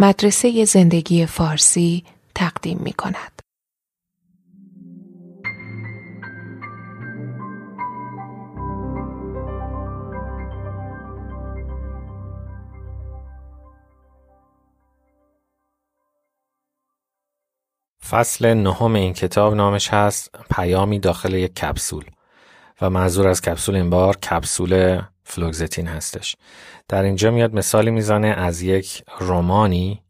مدرسه زندگی فارسی تقدیم می کند. فصل نهم این کتاب نامش هست پیامی داخل یک کپسول و منظور از کپسول این بار کپسول فلوگزتین هستش. در اینجا میاد مثالی می‌زنه از یک رومانی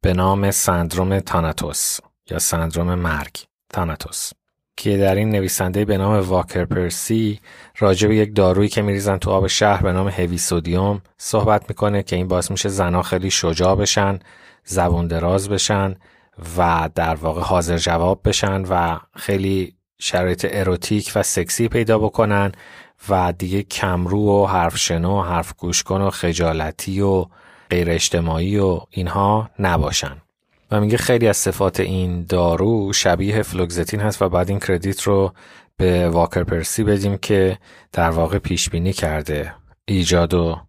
به نام سندروم تاناتوس یا سندروم مرگ تاناتوس که در این نویسنده به نام واکر پرسی راجع به یک دارویی که میریزن تو آب شهر به نام هوی سودیوم صحبت می‌کنه که این باعث میشه زنها خیلی شجاع بشن زبون دراز بشن و در واقع حاضر جواب بشن و خیلی شرایط اروتیک و سکسی پیدا بکنن و دیگه کمرو و حرف شنو و حرف گوش کن و خجالتی و غیر اجتماعی و اینها نباشن. و میگه خیلی از صفات این دارو شبیه فلوگزتین هست و بعد این کردیت رو به واکر پرسی بدیم که در واقع پیش بینی کرده ایجاد و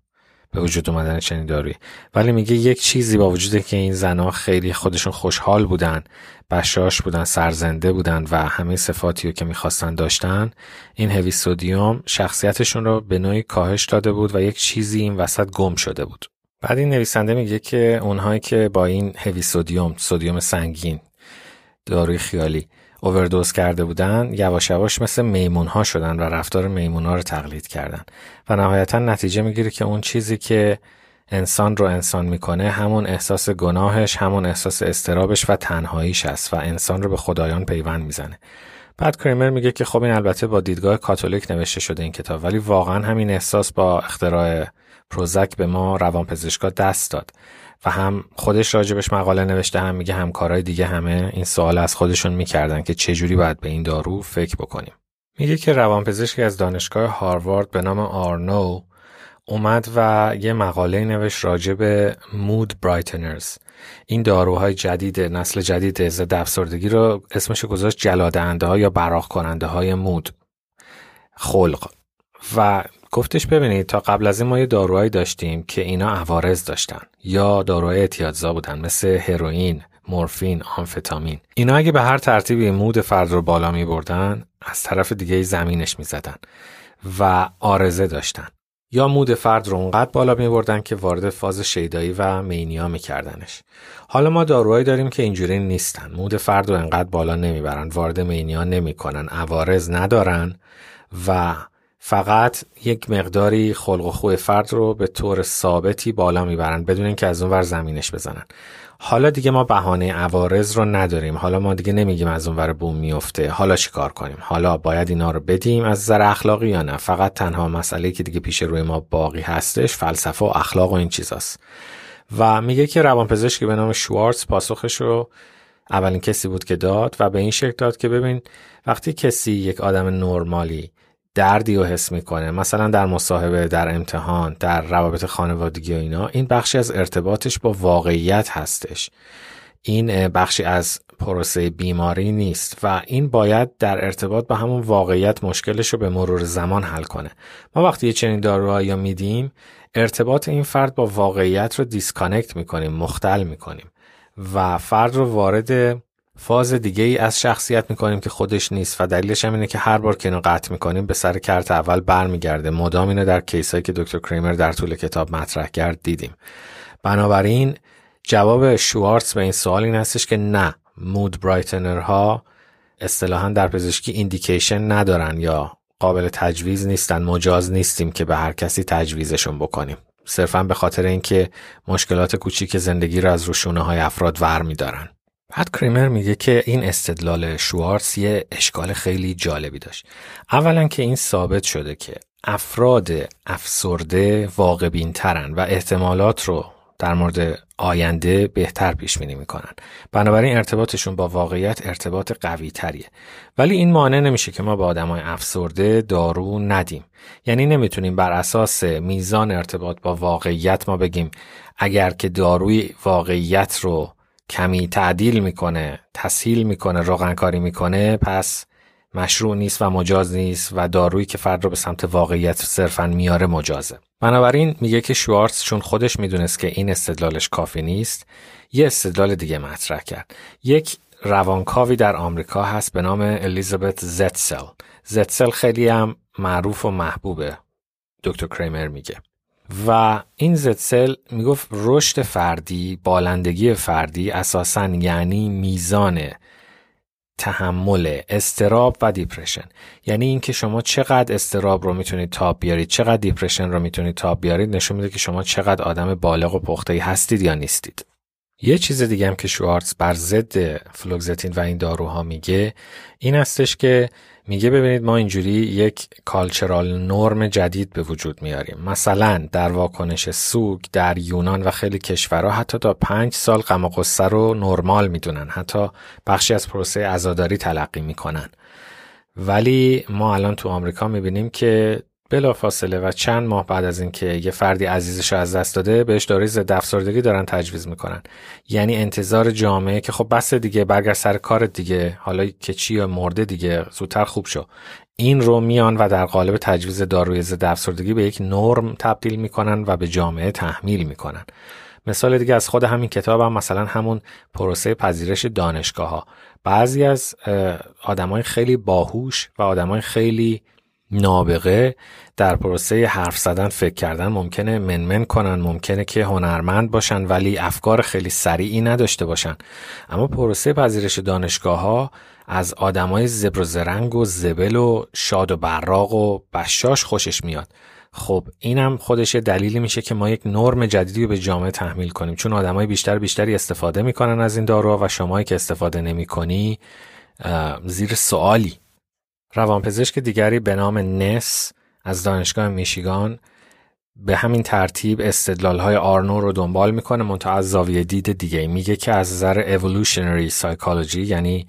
به وجود اومدن چنین دارویی. ولی میگه یک چیزی با وجوده که این زنها خیلی خودشون خوشحال بودن بشاش بودن سرزنده بودن و همه صفاتی رو که می‌خواستن داشتن این هوی سودیوم شخصیتشون رو به نوعی کاهش داده بود و یک چیزی این وسط گم شده بود. بعد این نویسنده میگه که اونهایی که با این هوی سودیوم سودیوم سنگین داروی خیالی اووردوز کرده بودن یواش یواش مثل میمون ها شدن و رفتار میمون ها رو تقلید کردن. و نهایتا نتیجه می‌گیره که اون چیزی که انسان رو انسان می‌کنه همون احساس گناهش همون احساس استرابش و تنهاییش است و انسان رو به خدایان پیوند می‌زنه. بعد کریمر میگه که خب این البته با دیدگاه کاتولیک نوشته شده این کتاب ولی واقعا همین احساس با اختراع پروزک به ما روانپزشکا دست داد. و هم خودش راجبش مقاله نوشته هم میگه همکارای دیگه همه این سوال از خودشون می‌کردن که چجوری باید به این دارو فکر بکنیم. میگه که روانپزشکی از دانشگاه هاروارد به نام آرنو اومد و یه مقاله نوشت راجع به مود برایتنرز این داروهای جدید نسل جدید ضد افسردگی رو اسمش گذاشت جلادهنده ها یا براق کننده های مود خلق. و گفتش ببینید تا قبل از این ما یه داروهایی داشتیم که اینا عوارض داشتن یا داروهای اعتیادزا بودن مثل هروئین مورفین، آمفتامین اینا اگه به هر ترتیبی مود فرد رو بالا می بردن از طرف دیگه زمینش می زدن و آرزه داشتن یا مود فرد رو اونقدر بالا می بردن که وارد فاز شیدایی و مینیا می کردنش. حالا ما داروهایی داریم که اینجوری نیستن. مود فرد رو انقدر بالا نمی‌برن. وارد مینیا نمی‌کنن. عوارض ندارن و فقط یک مقداری خلق و خوی فرد رو به طور ثابتی بالا می‌برن بدون اینکه از اون ور زمینش بزنن. حالا دیگه ما بهانه عوارض رو نداریم. حالا ما دیگه نمیگیم از اون ور بوم میفته حالا چیکار کنیم؟ حالا باید اینا رو بدیم از نظر اخلاقی یا نه؟ فقط تنها مسئله که دیگه پیش روی ما باقی هستش فلسفه و اخلاق و این چیزاست. و میگه که روانپزشکی به نام شوارتز پاسخش رو اولین کسی بود که داد و به این شکل داد که ببین وقتی کسی یک آدم نرمالی دردی رو حس می‌کنه. مثلا در مصاحبه در امتحان در روابط خانوادگی و اینا این بخشی از ارتباطش با واقعیت هستش. این بخشی از پروسه بیماری نیست و این باید در ارتباط با همون واقعیت مشکلش رو به مرور زمان حل کنه. ما وقتی یه چنین داروهایی میدیم ارتباط این فرد با واقعیت رو disconnect می‌کنیم مختل می‌کنیم و فرد رو وارد فاز دیگه ای از شخصیت می‌کنیم که خودش نیست و دلیلش هم اینه که هر بار که اینو قطع می‌کنیم به سر کرت اول برمیگرده. مدام اینو در case ایی که دکتر کریمر در طول کتاب مطرح کرد دیدیم. بنابراین جواب شوارتز به این سوال این هستش که نه mood brightener ها اصطلاحا در پزشکی ایندیکیشن ندارن یا قابل تجویز نیستن مجاز نیستیم که به هر کسی تجویزشون بکنیم. صرفا به خاطر اینکه مشکلات کوچیک زندگی را از روشونه های افراد ور میدارن. بعد کریمر میگه که این استدلال شوارتز یه اشکال خیلی جالبی داشت. اولا که این ثابت شده که افراد افسرده واقع ترن و احتمالات رو در مورد آینده بهتر پیش بینی می‌کنن. بنابراین ارتباطشون با واقعیت ارتباط قوی تریه ولی این مانع نمیشه که ما به آدمای افسرده دارو ندیم. یعنی نمی‌تونیم بر اساس میزان ارتباط با واقعیت ما بگیم اگر که داروی واقعیت رو کمی تعدیل می‌کنه تسهیل می‌کنه روغنکاری می‌کنه پس مشروع نیست و مجاز نیست و دارویی که فرد رو به سمت واقعیت صرفا میاره مجازه. بنابراین میگه که شوارتز چون خودش می‌دونست که این استدلالش کافی نیست یه استدلال دیگه مطرح کرد. یک روانکاوی در آمریکا هست به نام الیزابت زتسل زتسل خیلی هم معروف و محبوبه. دکتر کریمر میگه. و این زتسل می‌گفت رشد فردی بالندگی فردی اساسا یعنی میزان تحمل اضطراب و depression یعنی اینکه شما چقدر اضطراب رو می‌تونید تاب بیارید چقدر depression رو می‌تونید تاب بیارید نشون میده که شما چقدر آدم بالغ و پخته هستید یا نیستید. یه چیز دیگه هم که شوارتز بر ضد فلوگزتین و این داروها میگه این هستش که میگه ببینید ما اینجوری یک کالچرال نرم جدید به وجود میاریم. مثلا در واکنش سوگ در یونان و خیلی کشورها حتی تا پنج سال غم و غصه رو نرمال می‌دونن. حتی بخشی از پروسه عزاداری تلقی می‌کنن. ولی ما الان تو آمریکا می‌بینیم که بلا فاصله و چند ماه بعد از اینکه یه فردی عزیزش رو از دست داده بهش داروی ضد افسردگی دارن تجویز می‌کنن. یعنی انتظار جامعه که خب بس دیگه برگرد سر کار دیگه. حالا که چی مرده دیگه زودتر خوب شو. این رو میان و در قالب تجویز داروی ضد افسردگی به یک نرم تبدیل می‌کنن و به جامعه تحمیل می‌کنن. مثال دیگه از خود همین کتاب هم مثلا همون پروسه پذیرش دانشگاه ها بعضی از آدمای خیلی باهوش و آدمای خیلی نابغه در پروسه حرف زدن فکر کردن ممکنه منمن کنن ممکنه که هنرمند باشن ولی افکار خیلی سریعی نداشته باشن. اما پروسه پذیرش دانشگاه ها از آدمای زبر و زرنگ و زبل و شاد و براق و بشاش خوشش میاد. خب اینم خودش دلیلی میشه که ما یک نرم جدیدی رو به جامعه تحمیل کنیم. چون آدمای بیشتر بیشتری استفاده می‌کنن از این داروها و شمایی که استفاده نمی‌کنی زیر سوالی. روانپزشک دیگری به نام نس از دانشگاه میشیگان به همین ترتیب استدلال های آرنو رو دنبال می‌کنه منتها از زاویه دید دیگه میگه که از نظر evolutionary psychology یعنی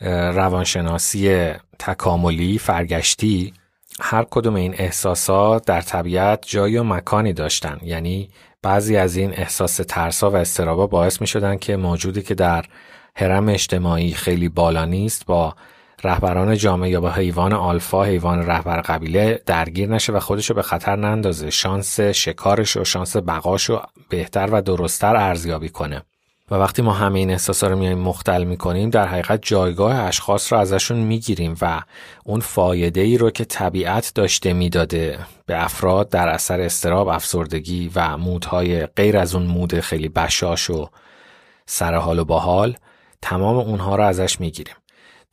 روانشناسی تکاملی فرگشتی هر کدوم این احساسات در طبیعت جای و مکانی داشتن. یعنی بعضی از این احساس ترسا و استرابا باعث می شدن که موجودی که در حرم اجتماعی خیلی بالا نیست با رهبران جامعه یا با حیوان آلفا حیوان رهبر قبیله درگیر نشه و خودشو به خطر نندازه. شانس شکارش و شانس بقاشو بهتر و درستتر ارزیابی کنه. و وقتی ما همه این احساسا رو میایم مختل می‌کنیم در حقیقت جایگاه اشخاص رو ازشون می‌گیریم و اون فایده ای رو که طبیعت داشته می‌داده به افراد در اثر استراب افسردگی و مودهای غیر از اون مود خیلی بشاش و سرحال و باحال تمام اونها رو ازش می‌گیریم.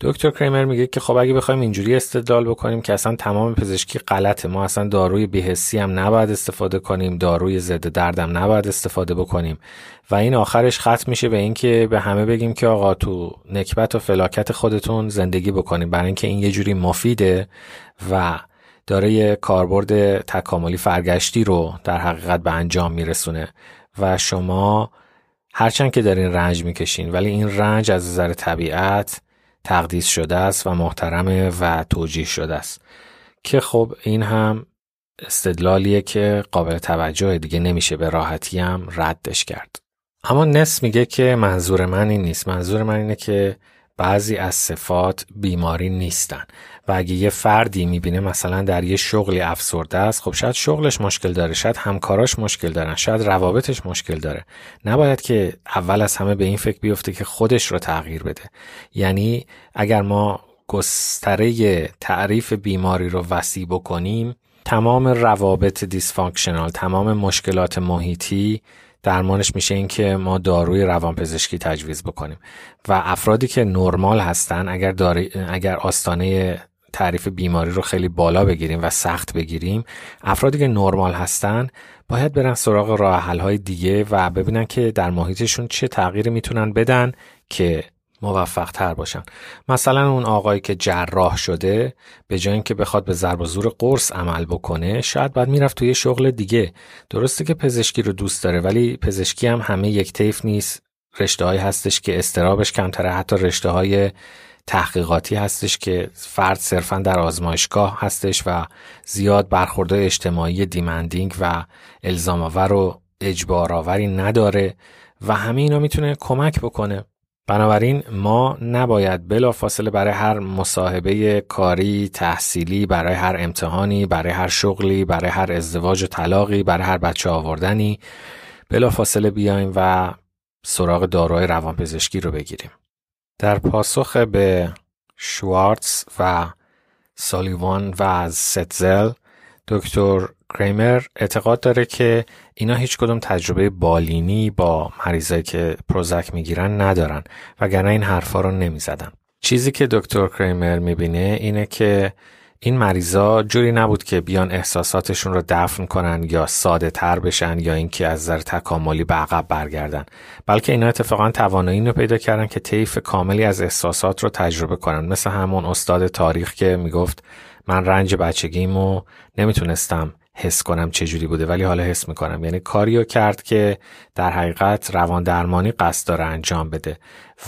دکتر کریمر میگه که خب اگه بخوایم اینجوری استدلال بکنیم که اصلا تمام پزشکی غلطه ما اصلا داروی بیهسی هم نباید استفاده کنیم داروی ضد دردم نباید استفاده بکنیم. و این آخرش ختم میشه به اینکه به همه بگیم که آقا تو نکبت و فلاکت خودتون زندگی بکنیم. برای اینکه این یه جوری مفیده و داره کاربرد تکاملی فرگشتی رو در حقیقت به انجام میرسونه. و شما هرچند که دارین رنج می‌کشین ولی این رنج از نظر طبیعت تقدیس شده است و محترمه و توجیه شده است. که خب این هم استدلالیه که قابل توجه دیگه نمیشه به راحتی هم ردش کرد. اما نس میگه که منظور من این نیست. منظور من اینه که بعضی از صفات بیماری نیستن. و اگه یه فردی می‌بینه مثلا در یه شغلی افسرده است خب شاید شغلش مشکل داره شاید همکاراش مشکل دارن شاید روابطش مشکل داره. نباید که اول از همه به این فکر بیفته که خودش رو تغییر بده. یعنی اگر ما گستره تعریف بیماری رو وسیع بکنیم تمام روابط دیسفانکشنال تمام مشکلات محیطی درمانش میشه این که ما داروی روانپزشکی تجویز بکنیم. و افرادی که نرمال هستن اگر داری، اگر آستانه تعریف بیماری رو خیلی بالا بگیریم و سخت بگیریم افرادی که نرمال هستن باید برن سراغ راه های دیگه و ببینن که در محیطشون چه تغییری می‌تونن بدن که موفق تر باشن. مثلا اون آقایی که جراح شده به جای اینکه بخواد به ضرب و زور قرص عمل بکنه شاید بعد می‌رفت توی شغل دیگه. درسته که پزشکی رو دوست داره ولی پزشکی هم همه یک طیف نیست. رشته هستش که استرابش کمتره. حتی رشته های تحقیقاتی هستش که فرد صرفا در آزمایشگاه هستش و زیاد برخورده اجتماعی دیمندینگ و الزام و اجبار آوری نداره و همه اینا می‌تونه کمک بکنه. بنابراین ما نباید بلافاصله برای هر مصاحبه کاری تحصیلی برای هر امتحانی برای هر شغلی برای هر ازدواج و طلاقی برای هر بچه آوردنی بلافاصله بیایم و سراغ داروهای روانپزشکی رو بگیریم. در پاسخ به شوارتز و سالیوان و ستزل دکتر کریمر اعتقاد داره که اینا هیچ کدوم تجربه بالینی با مریضایی که پروزک می‌گیرن ندارن وگرنه این حرفا رو نمی‌زدن. چیزی که دکتر کریمر می‌بینه اینه که این مریضا جوری نبود که بیان احساساتشون رو دفن کنن یا ساده تر بشن یا اینکه از نظر تکاملی به عقب برگردن. بلکه اینا اتفاقا توانایی رو پیدا کردن که طیف کاملی از احساسات رو تجربه کنن. مثل همون استاد تاریخ که می‌گفت من رنج بچگیمو نمی‌تونستم حس کنم چه جوری بوده ولی حالا حس می‌کنم. یعنی کاریو کرد که در حقیقت روان درمانی قصد داره انجام بده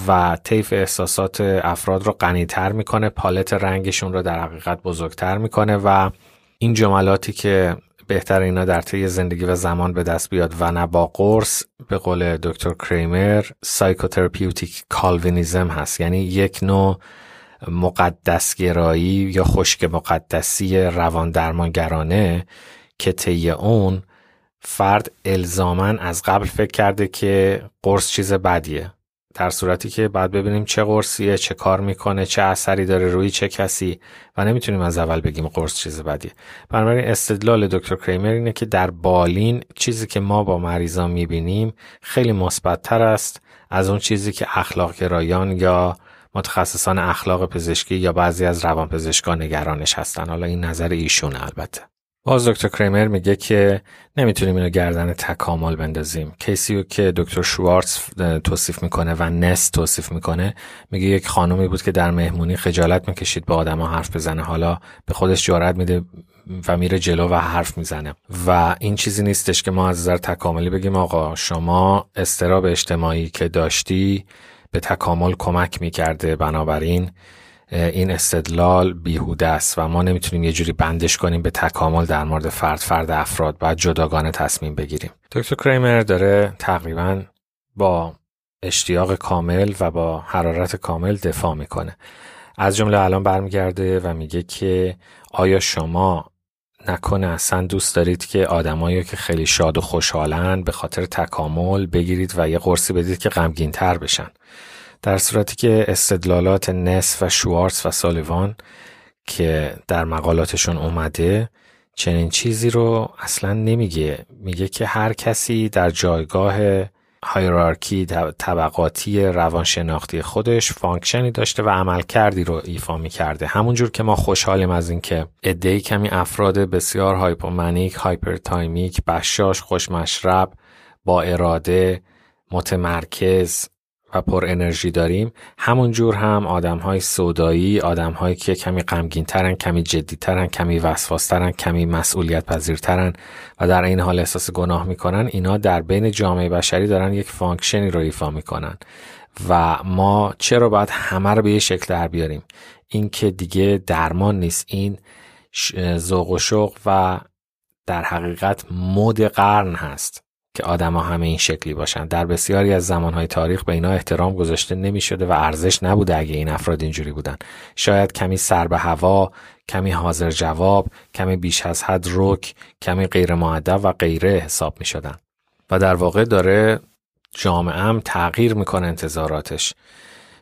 و طیف احساسات افراد رو غنیتر می‌کنه پالت رنگشون رو در حقیقت بزرگتر می‌کنه و این جملاتی که بهتره اینا در طی زندگی و زمان به دست بیاد و نه با قرص به قول دکتر کریمر psychotherapeutic Calvinism هست. یعنی یک نوع مقدسگرایی یا خشک مقدسی روان درمانگرانه که طی اون فرد الزامن از قبل فکر کرده که قرص چیز بدیه. در صورتی که بعد ببینیم چه قرصیه چه کار می‌کنه چه اثری داره روی چه کسی و نمی‌تونیم از اول بگیم قرص چیز بدیه. بنابراین استدلال دکتر کریمر اینه که در بالین چیزی که ما با مریضان می‌بینیم خیلی مثبتتر است از اون چیزی که اخلاق گرایان یا متخصصان اخلاق پزشکی یا بعضی از روانپزشکان نگرانش هستن. حالا این نظر ایشون البته. باز دکتر کریمر میگه که نمی‌تونیم اینو گردن تکامل بندازیم. کیسیو که دکتر شوارتز توصیف می‌کنه و نست توصیف می‌کنه میگه یک خانومی بود که در مهمونی خجالت می‌کشید با آدما حرف بزنه. حالا به خودش جرأت میده و میره جلو و حرف می‌زنه. و این چیزی نیستش که ما از نظر تکاملی بگیم آقا شما استراب اجتماعی که داشتی به تکامل کمک می‌کرده. بنابراین این استدلال بیهوده است و ما نمی‌تونیم یه جوری بندش کنیم به تکامل در مورد فرد فرد افراد. باید جداگانه تصمیم بگیریم. دکتر کریمر داره تقریبا با اشتیاق کامل و با حرارت کامل دفاع می‌کنه. از جمله الان برمیگرده و میگه که آیا شما نکنه. اصلا دوست دارید که آدمایی که خیلی شاد و خوشحالن به خاطر تکامل بگیرید و یه قرصی بدید که غمگین تر بشن. در صورتی که استدلالات نس و شوارتز و سالیوان که در مقالاتشون اومده چنین چیزی رو اصلا نمیگه. میگه که هر کسی در جایگاه hierarchy طبقاتی روانشناختی خودش function ی داشته و عملکردی رو ایفا می کرده همونجور که ما خوشحالیم از اینکه عده‌ی کمی افراد بسیار hypomanic hyperthymic بشاش خوشمشرب با اراده متمرکز و پر انرژی داریم همون جور هم آدم های سودایی آدم هایی که کمی غمگین ترن کمی جدی ترن کمی وسواسی‌ترن کمی مسئولیت پذیرترن و در این حال احساس گناه می‌کنن اینا در بین جامعه بشری دارن یک function ی رو ایفا می‌کنن و ما چرا باید همه رو به یه شکل در بیاریم؟ این که دیگه درمان نیست این ذوق و شوق و در حقیقت مد قرن هست. که آدما همه این شکلی باشن. در بسیاری از زمانهای تاریخ به اینا احترام گذاشته نمی شده و ارزش نبوده اگه این افراد اینجوری بودن. شاید کمی سر به هوا کمی حاضر جواب کمی بیش از حد رک کمی غیر معدب و غیره حساب می شدن و در واقع داره جامعه هم تغییر می‌کنه انتظاراتش.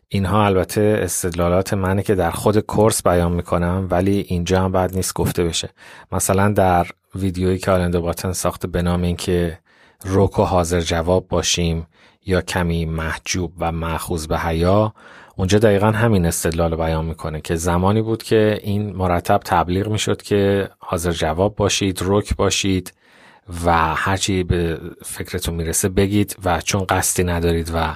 اینها البته استدلالات منه که در خود کورس بیان می‌کنم ولی اینجا هم بعد نیست گفته بشه. مثلا در ویدیویی که آلندو باتن ساخته به نام اینکه رک و حاضر جواب باشیم یا کمی محجوب و معخوض به حیا اونجا دقیقا همین استدلال بیان می‌کنه که زمانی بود که این مرتب تبلیغ می‌شد که حاضر جواب باشید رک باشید و هرچی به فکرتون می‌رسه بگید و چون قصدی ندارید و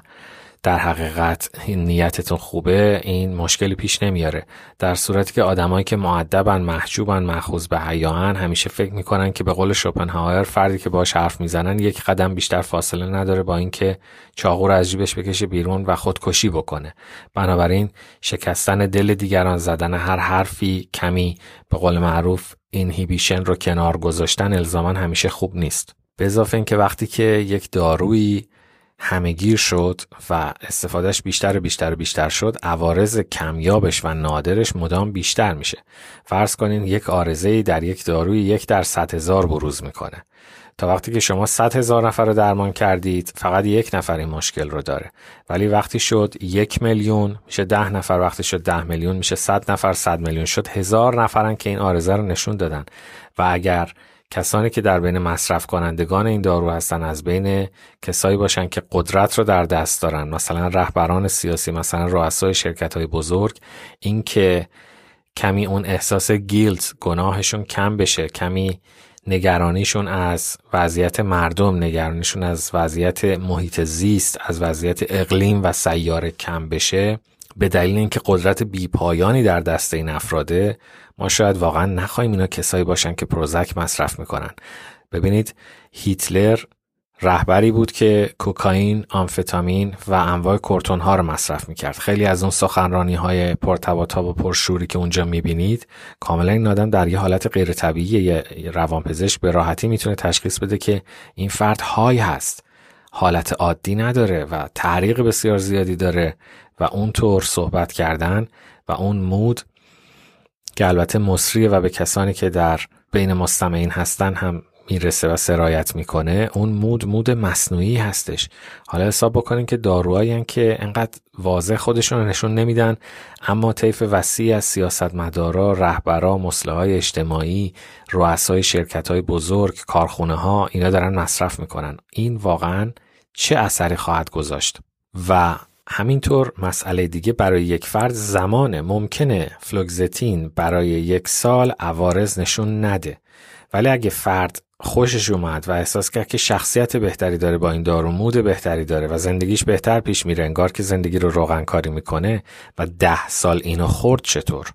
در حقیقت این نیتتون خوبه این مشکلی پیش نمیاره. در صورتی که آدمایی که معدبن محجوبن مخوض به حیاهن همیشه فکر می‌کنن که به قول شوپنهاور فردی که باش حرف می‌زنن یک قدم بیشتر فاصله نداره با اینکه چاقو از جیبش بکشه بیرون و خودکشی بکنه. بنابراین شکستن دل دیگران زدن هر حرفی کمی به قول معروف اینهیبیشن رو کنار گذاشتن الزاما همیشه خوب نیست. به اضافه اینکه وقتی که یک دارویی همهگیر شد و استفادهش بیشتر و بیشتر و بیشتر شد عوارض کمیابش و نادرش مدام بیشتر میشه. فرض کنین یک آرزه در یک داروی یک در صد هزار بروز می‌کنه. تا وقتی که شما 100 هزار نفر رو درمان کردید فقط یک نفر این مشکل رو داره. ولی وقتی شد یک میلیون میشه ده نفر. وقتی شد ده میلیون میشه 100 نفر. 100 میلیون شد هزار نفرن که این آرزه رو نشون دادن. و اگر کسانی که در بین مصرف کنندگان این دارو هستن از بین کسایی باشن که قدرت رو در دست دارن. مثلا رهبران سیاسی مثلا رؤسای شرکت های بزرگ. این که کمی اون احساس گیلت گناهشون کم بشه کمی نگرانیشون از وضعیت مردم نگرانیشون از وضعیت محیط زیست از وضعیت اقلیم و سیاره کم بشه. به دلیل اینکه قدرت بیپایانی در دست این افراده ما شاید واقعا نخواهیم اینا کسایی باشن که پروزک مصرف می‌کنن ببینید هیتلر رهبری بود که کوکائین، آمفتامین و انواع کورتون ها رو مصرف می‌کرد. خیلی از اون سخنرانی های پرتباتاب و پرشوری که اونجا می‌بینید کاملا این آدم در یه حالت غیر طبیعی روانپزشک به راحتی می‌تونه تشخیص بده که این فرد های هست. حالت عادی نداره و تحریق بسیار زیادی داره و اونطور صحبت کردن و اون مود که البته مصریه و به کسانی که در بین مستمعین هستن هم می‌رسه و سرایت می‌کنه اون مود مود مصنوعی هستش. حالا حساب بکنین که داروهایی که انقدر واضح خودشون رو نشون نمیدن اما طیف وسیع از سیاستمدارا رهبرا های اجتماعی رؤسای شرکت های بزرگ کارخونه ها اینا دارن مصرف می‌کنن. این واقعا چه اثری خواهد گذاشت؟ و همینطور مسئله دیگه برای یک فرد زمانه ممکنه فلوگزتین برای یک سال عوارض نشون نده. ولی اگه فرد خوشش اومد و احساس کرد که شخصیت بهتری داره با این دارو مود بهتری داره و زندگیش بهتر پیش میره انگار که زندگی رو روغن کاری می‌کنه و ده سال اینو خورد چطور؟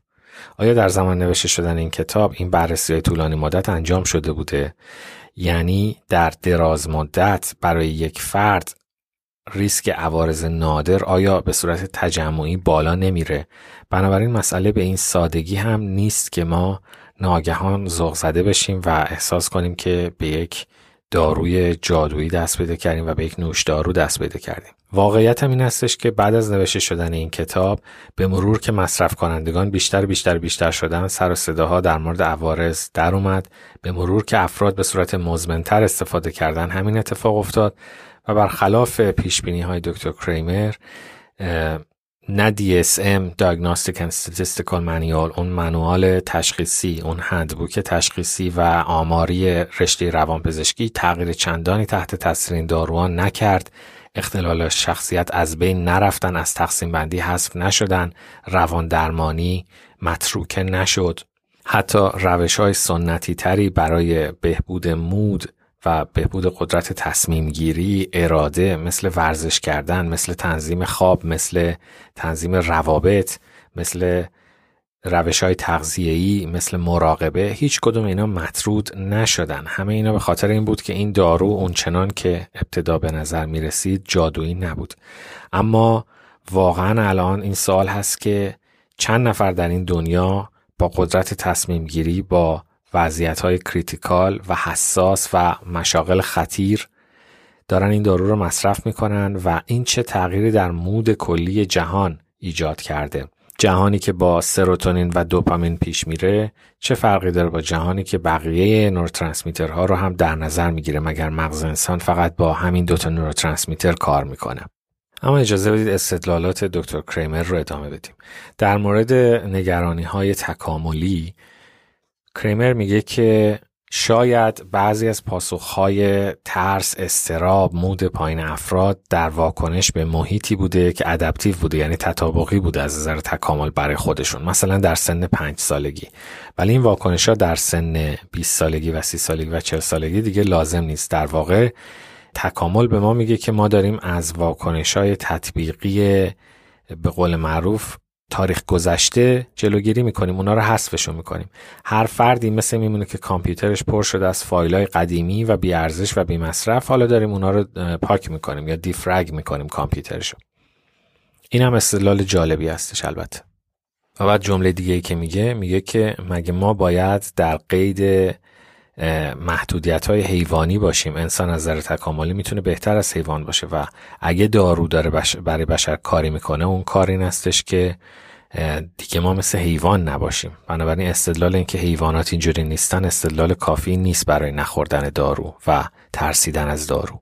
آیا در زمان نوشته شدن این کتاب این بررسی های طولانی مدت انجام شده بوده؟ یعنی در دراز مدت برای یک فرد ریسک عوارض نادر آیا به صورت تجمعی بالا نمیره؟ بنابراین مسئله به این سادگی هم نیست که ما ناگهان ذوق زده بشیم و احساس کنیم که به یک داروی جادویی دست پیدا کردیم و به یک نوش دارو دست پیدا کردیم. واقعیت هم این هستش که بعد از نوشته شدن این کتاب به مرور که مصرف کنندگان بیشتر بیشتر بیشتر شدن سر و صداها در مورد عوارض در اومد. به مرور که افراد به صورت مزمنتر استفاده کردن همین اتفاق افتاد. و برخلاف پیش بینی های دکتر کریمر نه DSM Diagnostic and Statistical Manual اون منوال تشخیصی اون هندبوک تشخیصی و آماری رشته روانپزشکی تغییر چندانی تحت تاثیر این داروان نکرد. اختلال شخصیت از بین نرفتن از تقسیم بندی حذف نشدن روان درمانی متروکه نشد. حتی روش های سنتی تری برای بهبود مود و بهبود قدرت تصمیم گیری، اراده، مثل ورزش کردن، مثل تنظیم خواب، مثل تنظیم روابط، مثل روش های تغذیه‌ای مثل مراقبه هیچ کدوم اینا مطرود نشدن. همه اینا به خاطر این بود که این دارو اونچنان که ابتدا به نظر می رسید جادویی نبود. اما واقعا الان این سال هست که چند نفر در این دنیا با قدرت تصمیم گیری با وضعیت های کریتیکال و حساس و مشاغل خطیر دارن این دارو رو مصرف می‌کنن و این چه تغییری در مود کلی جهان ایجاد کرده. جهانی که با سروتونین و دوپامین پیش میره چه فرقی داره با جهانی که بقیه نوروترانسمیترها رو هم در نظر می‌گیره مگر مغز انسان فقط با همین دوتا نوروترانسمیتر کار می‌کنه؟ اما اجازه بدید استدلالات دکتر کریمر رو ادامه بدیم. در مورد نگرانی های تکاملی کریمر میگه که شاید بعضی از پاسخهای ترس، استراب، مود پایین افراد در واکنش به محیطی بوده که ادپتیو بوده یعنی تطابقی بوده از نظر تکامل برای خودشون مثلا در سن پنج سالگی. ولی این واکنش ها در سن 20 سالگی و 30 سالگی و 40 سالگی دیگه لازم نیست. در واقع تکامل به ما میگه که ما داریم از واکنش های تطبیقی به قول معروف تاریخ گذشته جلوگیری می‌کنیم اونا رو حذفشون می‌کنیم. هر فردی مثل میمونه که کامپیوترش پر شده از فایل های قدیمی و بی ارزش و بی مصرف حالا داریم اونا رو پاک می‌کنیم یا دیفرگ می‌کنیم کامپیوترشو. این هم استدلال جالبی هستش البته. و بعد جمله دیگه ای که میگه میگه که مگه ما باید در قید محدودیت های حیوانی باشیم؟ انسان از نظر تکاملی می‌تونه بهتر از حیوان باشه و اگه دارو داره برای بشر کاری می‌کنه اون کار این استش که دیگه ما مثل حیوان نباشیم. بنابراین استدلال اینکه حیوانات اینجوری نیستن استدلال کافی نیست برای نخوردن دارو و ترسیدن از دارو.